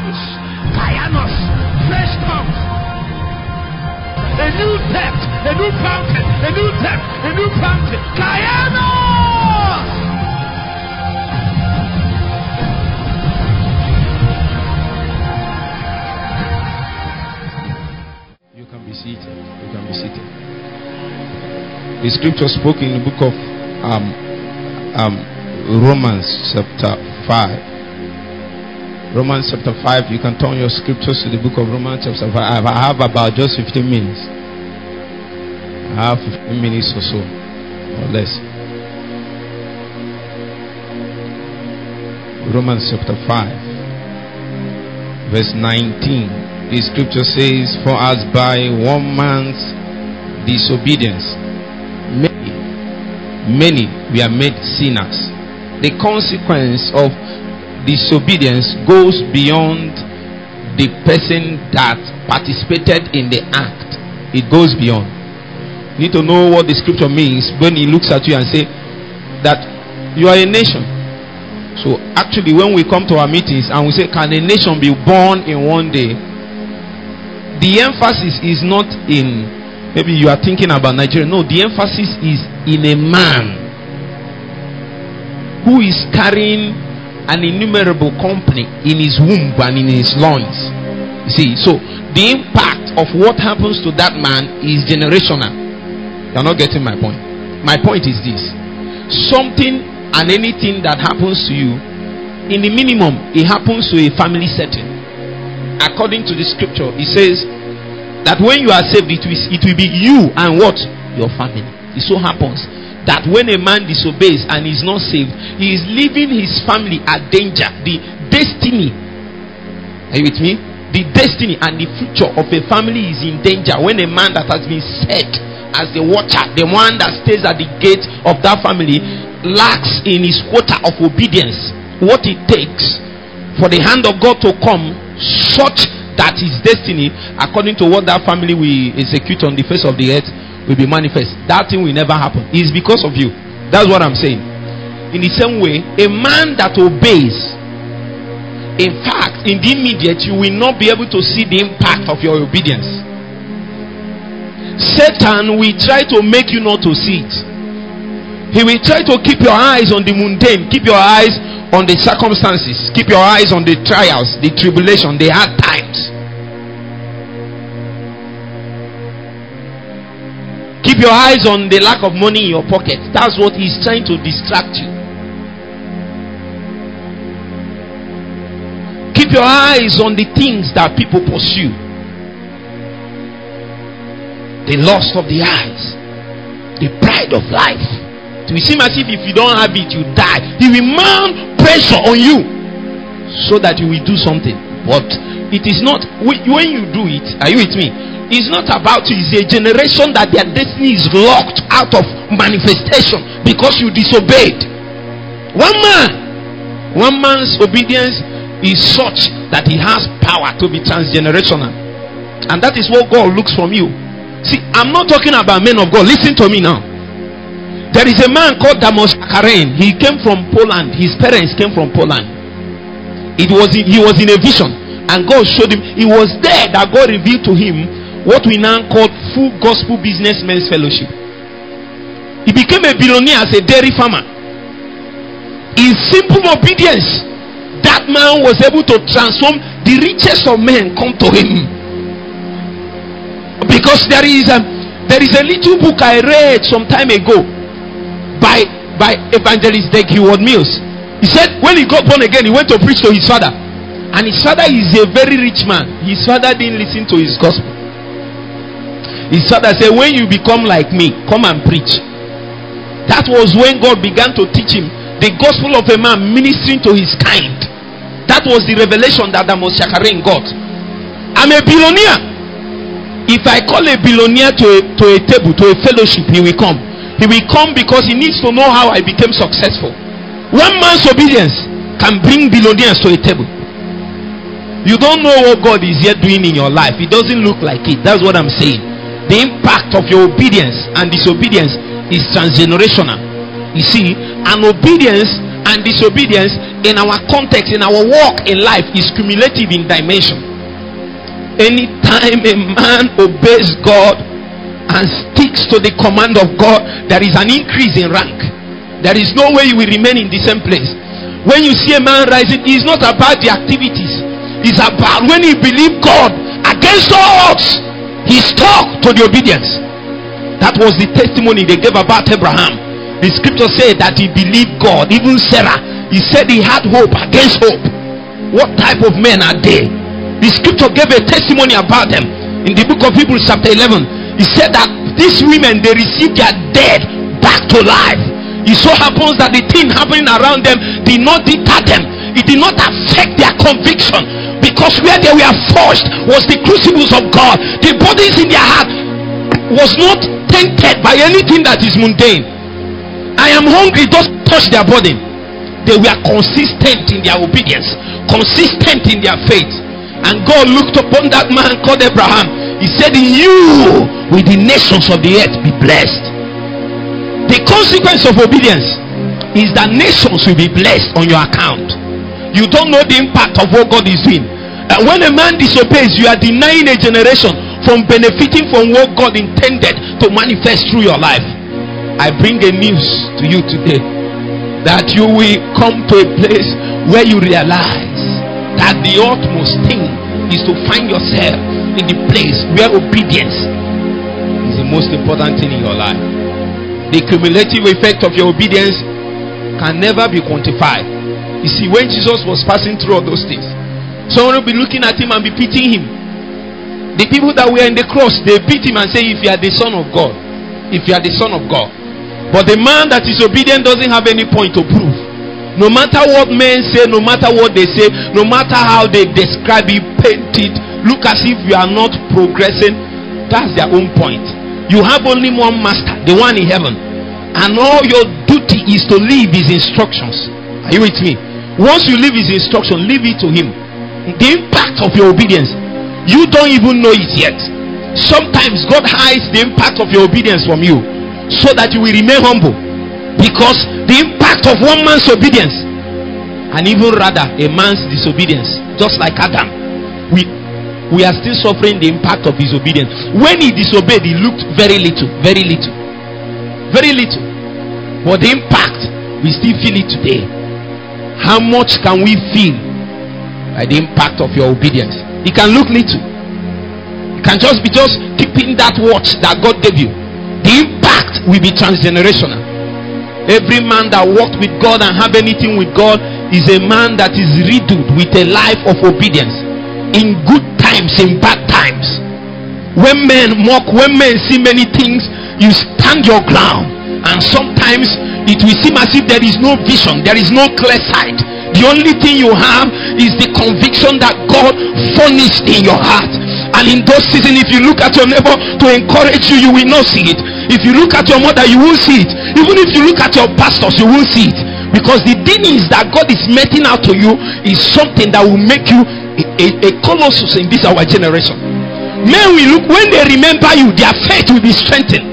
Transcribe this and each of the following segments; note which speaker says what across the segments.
Speaker 1: tongues. Kayanos. Fresh tongues. A new depth. A new fountain. A new depth. A new fountain. Kayanos.
Speaker 2: You can be seated. You can be seated. The scripture spoke in the book of um, um, Romans chapter 5. Romans chapter 5. You can turn your scriptures to the book of Romans chapter 5. I have about just 15 minutes. I have 15 minutes or so, or less. Romans chapter 5, verse 19. The scripture says, For as by one man's disobedience, many, many we are made sinners. The consequence of disobedience goes beyond the person that participated in the act. It goes beyond. You need to know what the scripture means when he looks at you and say that you are a nation. So actually, when we come to our meetings and we say, "Can a nation be born in one day?" the emphasis is not in maybe you are thinking about Nigeria. No, the emphasis is in a man who is carrying an innumerable company in his womb and in his loins. You see, so the impact of what happens to that man is generational. You're not getting my point. My point is this something and anything that happens to you, in the minimum, it happens to a family setting according to the scripture, it says that when you are saved, it will, it will be you and what? Your family. It so happens that when a man disobeys and is not saved, he is leaving his family at danger. The destiny, are you with me? The destiny and the future of a family is in danger when a man that has been set as the watcher, the one that stays at the gate of that family, lacks in his quota of obedience. What it takes for the hand of God to come such that his destiny, according to what that family will execute on the face of the earth, will be manifest. That thing will never happen. It's because of you. That's what I'm saying. In the same way, a man that obeys, in fact, in the immediate, you will not be able to see the impact of your obedience. Satan will try to make you not to see it. He will try to keep your eyes on the mundane, keep your eyes on the circumstances, keep your eyes on the trials, the tribulation, the hard times. Keep your eyes on the lack of money in your pocket. That's what he's trying to distract you. Keep your eyes on the things that people pursue. The lust of the eyes, the pride of life. It will seem as if if you don't have it, you die. He will mount pressure on you so that you will do something. But it is not when you do it. Are you with me? It's not about you. It's a generation that their destiny is locked out of manifestation because you disobeyed. One man, one man's obedience is such that he has power to be transgenerational, and that is what God looks from you. See, I'm not talking about men of God. Listen to me now. There is a man called Demos Shakarian. He came from Poland. His parents came from Poland. It was he was in a vision, and God showed him. It was there that God revealed to him what we now call full gospel businessmen's fellowship. He became a billionaire as a dairy farmer. In simple obedience, that man was able to transform the richest of men come to him. Because there is a there is a little book I read some time ago by by evangelist Dag Heward Mills. He said when he got born again, he went to preach to his father, and his father is a very rich man. His father didn't listen to his gospel. His father said, When you become like me, come and preach. That was when God began to teach him the gospel of a man ministering to his kind. That was the revelation that Demos Shakarian got. I'm a billionaire. If I call a billionaire to a, to a table, to a fellowship, he will come. He will come because he needs to know how I became successful. One man's obedience can bring billionaires to a table. You don't know what God is yet doing in your life. It doesn't look like it. That's what I'm saying. The impact of your obedience and disobedience is transgenerational. You see, an obedience and disobedience in our context, in our walk in life, is cumulative in dimension. Anytime a man obeys God and sticks to the command of God, there is an increase in rank. There is no way you will remain in the same place. When you see a man rising, it's not about the activities, it's about when he believed God against all odds, he stuck to the obedience. That was the testimony they gave about Abraham. The scripture said that he believed God, even Sarah. He said he had hope against hope. What type of men are they? The scripture gave a testimony about them in the book of Hebrews, chapter 11. He said that these women they received their dead back to life. It so happens that the thing happening around them did not deter them, it did not affect their conviction because where they were forged was the crucibles of God. The bodies in their heart was not tainted by anything that is mundane. I am hungry, just touch their body. They were consistent in their obedience, consistent in their faith. And God looked upon that man called Abraham. He said, In you will the nations of the earth be blessed. The consequence of obedience is that nations will be blessed on your account. You don't know the impact of what God is doing. And when a man disobeys, you are denying a generation from benefiting from what God intended to manifest through your life. I bring a news to you today that you will come to a place where you realize that the utmost thing is to find yourself in the place where obedience is the most important thing in your life. The cumulative effect of your obedience can never be quantified. You see, when Jesus was passing through all those things, someone will be looking at him and be pitying him. The people that were in the cross, they beat him and say, If you are the Son of God, if you are the Son of God. But the man that is obedient doesn't have any point to prove. No matter what men say, no matter what they say, no matter how they describe it, paint it, look as if you are not progressing. That's their own point. You have only one master, the one in heaven. And all your duty is to leave his instructions. Are you with me? Once you leave his instruction, leave it to him. The impact of your obedience, you don't even know it yet. Sometimes God hides the impact of your obedience from you so that you will remain humble. Because the impact of one man's obedience, and even rather a man's disobedience, just like Adam, we we are still suffering the impact of his obedience. When he disobeyed, he looked very little, very little, very little. But the impact, we still feel it today. How much can we feel by the impact of your obedience? It can look little. It can just be just keeping that watch that God gave you. The impact will be transgenerational. Every man that walked with God and have anything with God is a man that is riddled with a life of obedience in good times, in bad times. When men mock, when men see many things, you stand your ground. And sometimes it will seem as if there is no vision, there is no clear sight. The only thing you have is the conviction that God furnished in your heart. And in those seasons, if you look at your neighbor to encourage you, you will not see it. If you look at your mother, you won't see it. Even if you look at your pastors, you won't see it. Because the thing is that God is meting out to you is something that will make you a, a, a colossus in this our generation. Men will look when they remember you, their faith will be strengthened.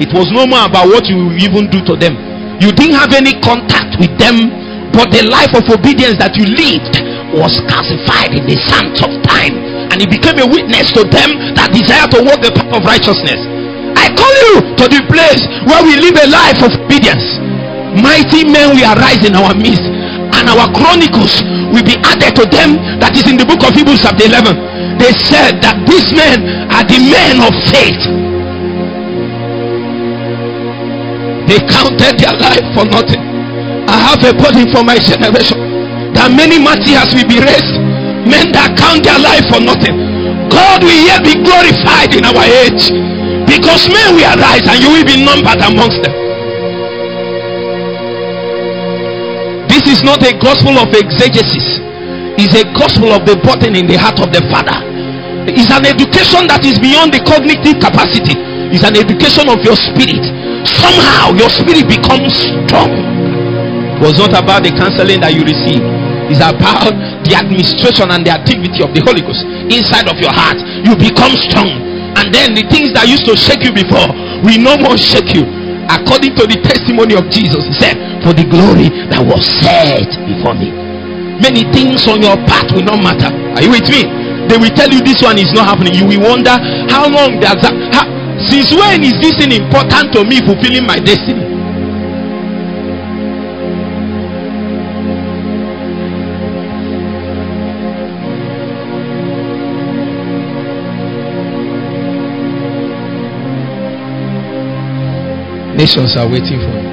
Speaker 2: It was no more about what you will even do to them. You didn't have any contact with them, but the life of obedience that you lived was calcified in the sands of time, and it became a witness to them that desire to walk the path of righteousness. I call you to the place where we live a life of obedience. Mighty men will arise in our midst, and our chronicles will be added to them that is in the book of Hebrews, chapter 11. They said that these men are the men of faith. They counted their life for nothing. I have a burden for my generation that many martyrs will be raised, men that count their life for nothing. God will yet be glorified in our age because men will arise and you will be numbered amongst them. This is not a gospel of exegesis, it's a gospel of the burden in the heart of the Father. It's an education that is beyond the cognitive capacity, it's an education of your spirit. Somehow your spirit becomes strong. It was not about the counseling that you receive, it's about the administration and the activity of the Holy Ghost inside of your heart. You become strong, and then the things that used to shake you before will no more shake you. according to the testimony of Jesus, he said, For the glory that was set before me. Many things on your path will not matter. Are you with me? They will tell you this one is not happening. You will wonder how long does that how, since when is this thing important to me fulfilling my destiny? Nations are waiting for you.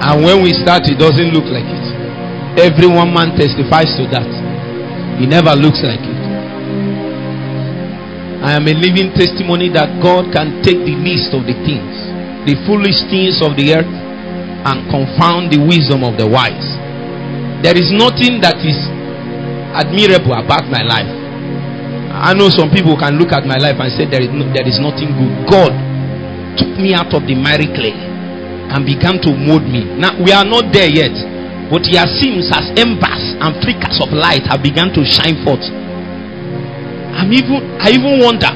Speaker 2: And when we start, it doesn't look like it. Every one man testifies to that. It never looks like it. I am a living testimony that God can take the least of the things, the foolish things of the earth, and confound the wisdom of the wise. There is nothing that is admirable about my life. I know some people can look at my life and say there is, no, there is nothing good. God took me out of the miry clay and began to mold me. Now we are not there yet, but has seems as embers and flickers of light have begun to shine forth. I'm even I even wonder.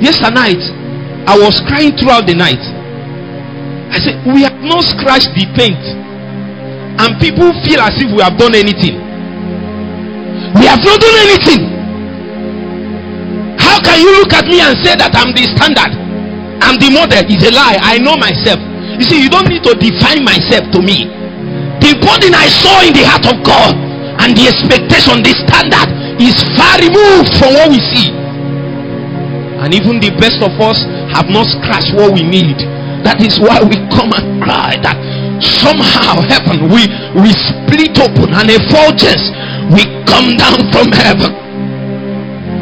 Speaker 2: Yesterday night, I was crying throughout the night. I said, We have not scratched the paint, and people feel as if we have done anything. We have not done anything. How can you look at me and say that I'm the standard? I'm the model. It's a lie. I know myself. You see, you don't need to define myself to me. The burden I saw in the heart of God and the expectation, the standard is far removed from what we see. And even the best of us have not scratched what we need. That is why we come and cry that somehow heaven we we split open and effulgence we come down from heaven.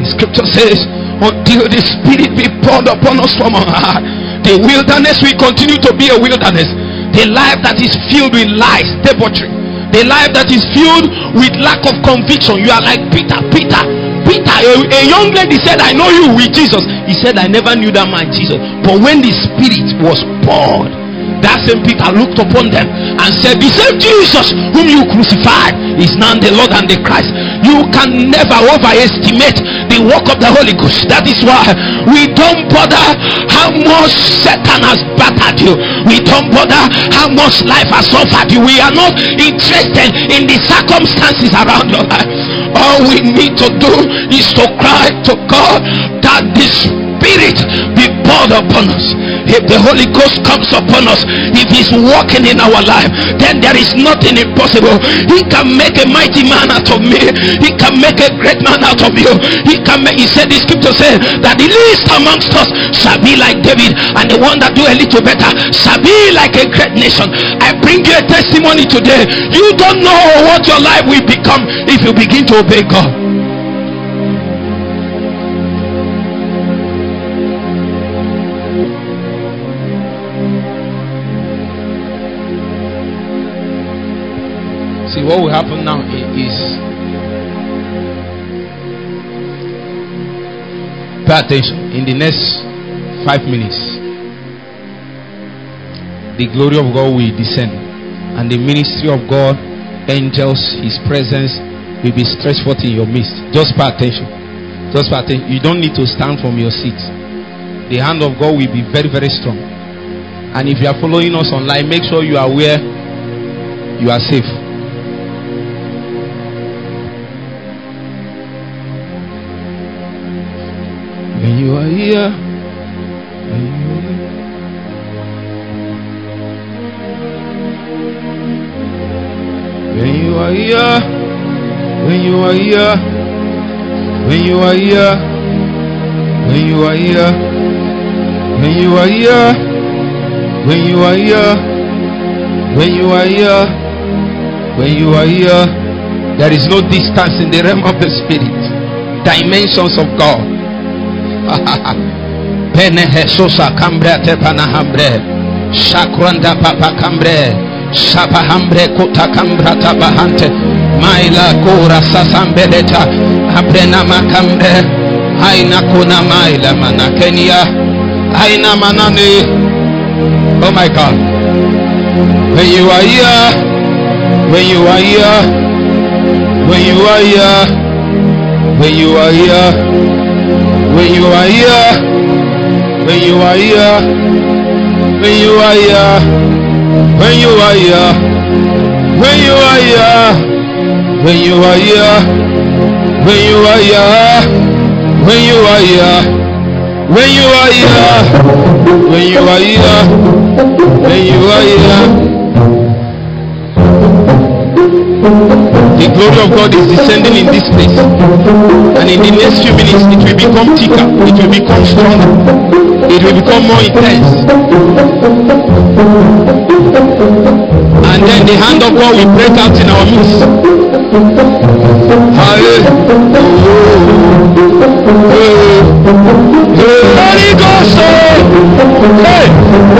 Speaker 2: The scripture says until the Spirit be poured upon us from on high. The wilderness will continue to be a wilderness. The life that is filled with lies, debauchery. The life that is filled with lack of conviction. You are like Peter. Peter. Peter, a, a young lady said, I know you with Jesus. He said, I never knew that man Jesus. But when the Spirit was poured, that same Peter looked upon them and said, The same Jesus whom you crucified is now the Lord and the Christ. You can never overestimate the work of the Holy Ghost. That is why we don't bother how much Satan has battered you, we don't bother how much life has suffered you. We are not interested in the circumstances around your life. All we need to do is to cry to God that this Spirit be poured upon us. If the Holy Ghost comes upon us, if He's walking in our life, then there is nothing impossible. He can make a mighty man out of me. He can make a great man out of you. He can make. He said, the Scripture said that the least amongst us shall be like David, and the one that do a little better shall be like a great nation. I bring you a testimony today. You don't know what your life will become if you begin to obey God. What will happen now is pay attention. In the next five minutes, the glory of God will descend, and the ministry of God, angels, His presence will be stretched forth in your midst. Just pay attention. Just pay attention. You don't need to stand from your seat. The hand of God will be very, very strong. And if you are following us online, make sure you are where you are safe. When you are here, when you are here. When you are here, when you are here, when you are here, when you are here, when you are here, when you are here, when you are here, when you are here, there is no distance in the realm of the spirit, dimensions of God. Pene Jesusa cambre te panahambre, shakranda papa cambre. Shabahambre kota kambra tabahante maila kura sasambeleta abrena makambre. Aina kuna maila manakenia aina manane oh my god. When you are here when you are here when you are here when you are here when you are here When you are here, when you are here, when you are here, when you are here, when you are here, when you are here, when you are here, when you are here, when you are here, when you are here. The glory of God is descending in this place. And in the next few minutes, it will become thicker, it will become stronger, it will become more intense. And then the hand of God will break out in our midst. Holy Ghost! Hey!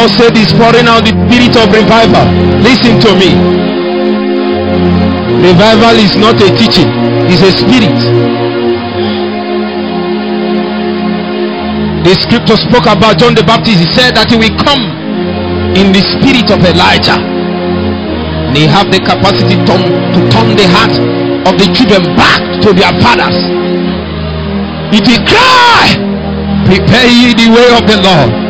Speaker 2: Lord said He's pouring out the spirit of revival. Listen to me. Revival is not a teaching, it's a spirit. The scripture spoke about John the Baptist. He said that he will come in the spirit of Elijah. And he have the capacity to, to turn the heart of the children back to their fathers. It will cry, prepare ye the way of the Lord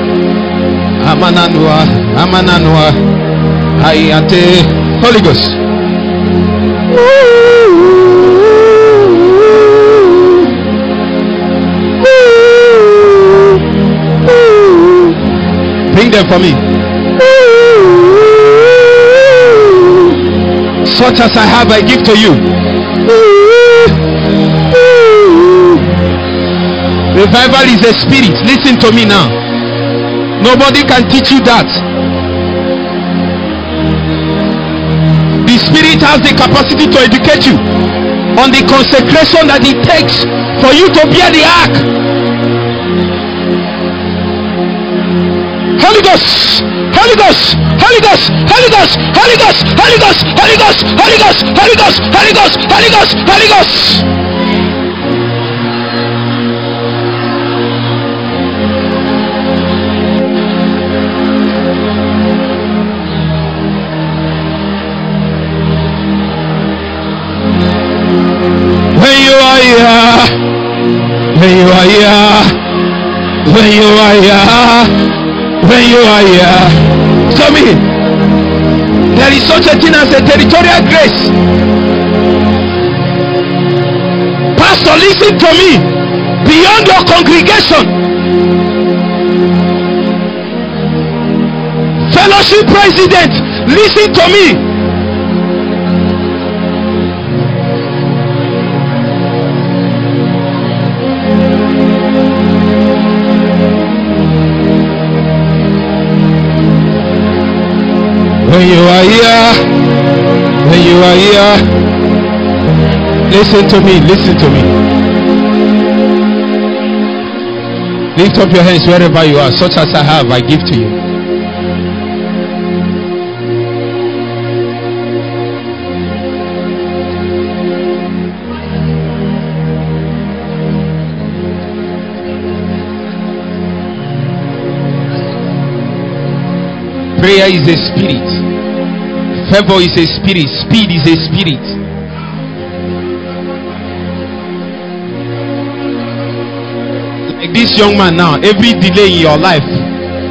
Speaker 2: Amananua, Amananua, Hayate, Holy Ghost. Bring them for me. Such as I have, I give to you. Revival is a spirit. Listen to me now. Nobody can teach you that. The Spirit has the capacity to educate you on the consecration that it takes for you to bear the ark. Holy Ghost, Holy Ghost, Holy Ghost, Holy Ghost, Holy Ghost, Holy Ghost, Holy Ghost, Holy Ghost, Holy Ghost, Holy Ghost, Holy Ghost. You are here, when you are here, when you are here. So me, there is such a thing as a territorial grace. Pastor, listen to me. Beyond your congregation, fellowship president, listen to me. Are here, when you are here, listen to me, listen to me. Lift up your hands wherever you are, such as I have, I give to you. Prayer is a spirit. Favor is a spirit. Speed is a spirit. Like this young man now, every delay in your life,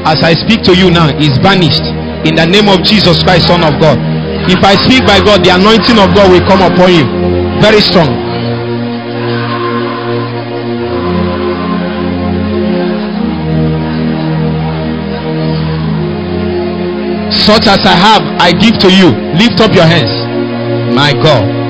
Speaker 2: as I speak to you now, is banished in the name of Jesus Christ, Son of God. If I speak by God, the anointing of God will come upon you very strong. Such as I have, I give to you. Lift up your hands. My God.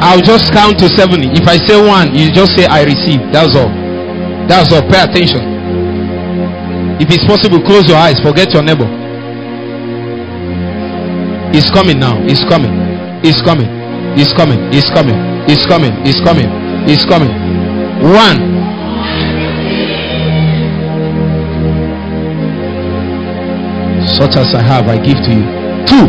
Speaker 2: I'll just count to 70. If I say one, you just say I receive. That's all. That's all. Pay attention. If it's possible, close your eyes. Forget your neighbor. It's coming now. It's coming. It's coming. It's coming. It's coming. It's coming. It's coming. It's coming. One. Such as I have, I give to you. Two.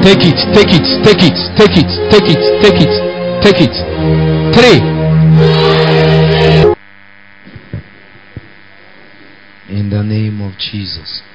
Speaker 2: Take it, take it, take it, take it, take it, take it, take it. Three.
Speaker 3: In the name of Jesus.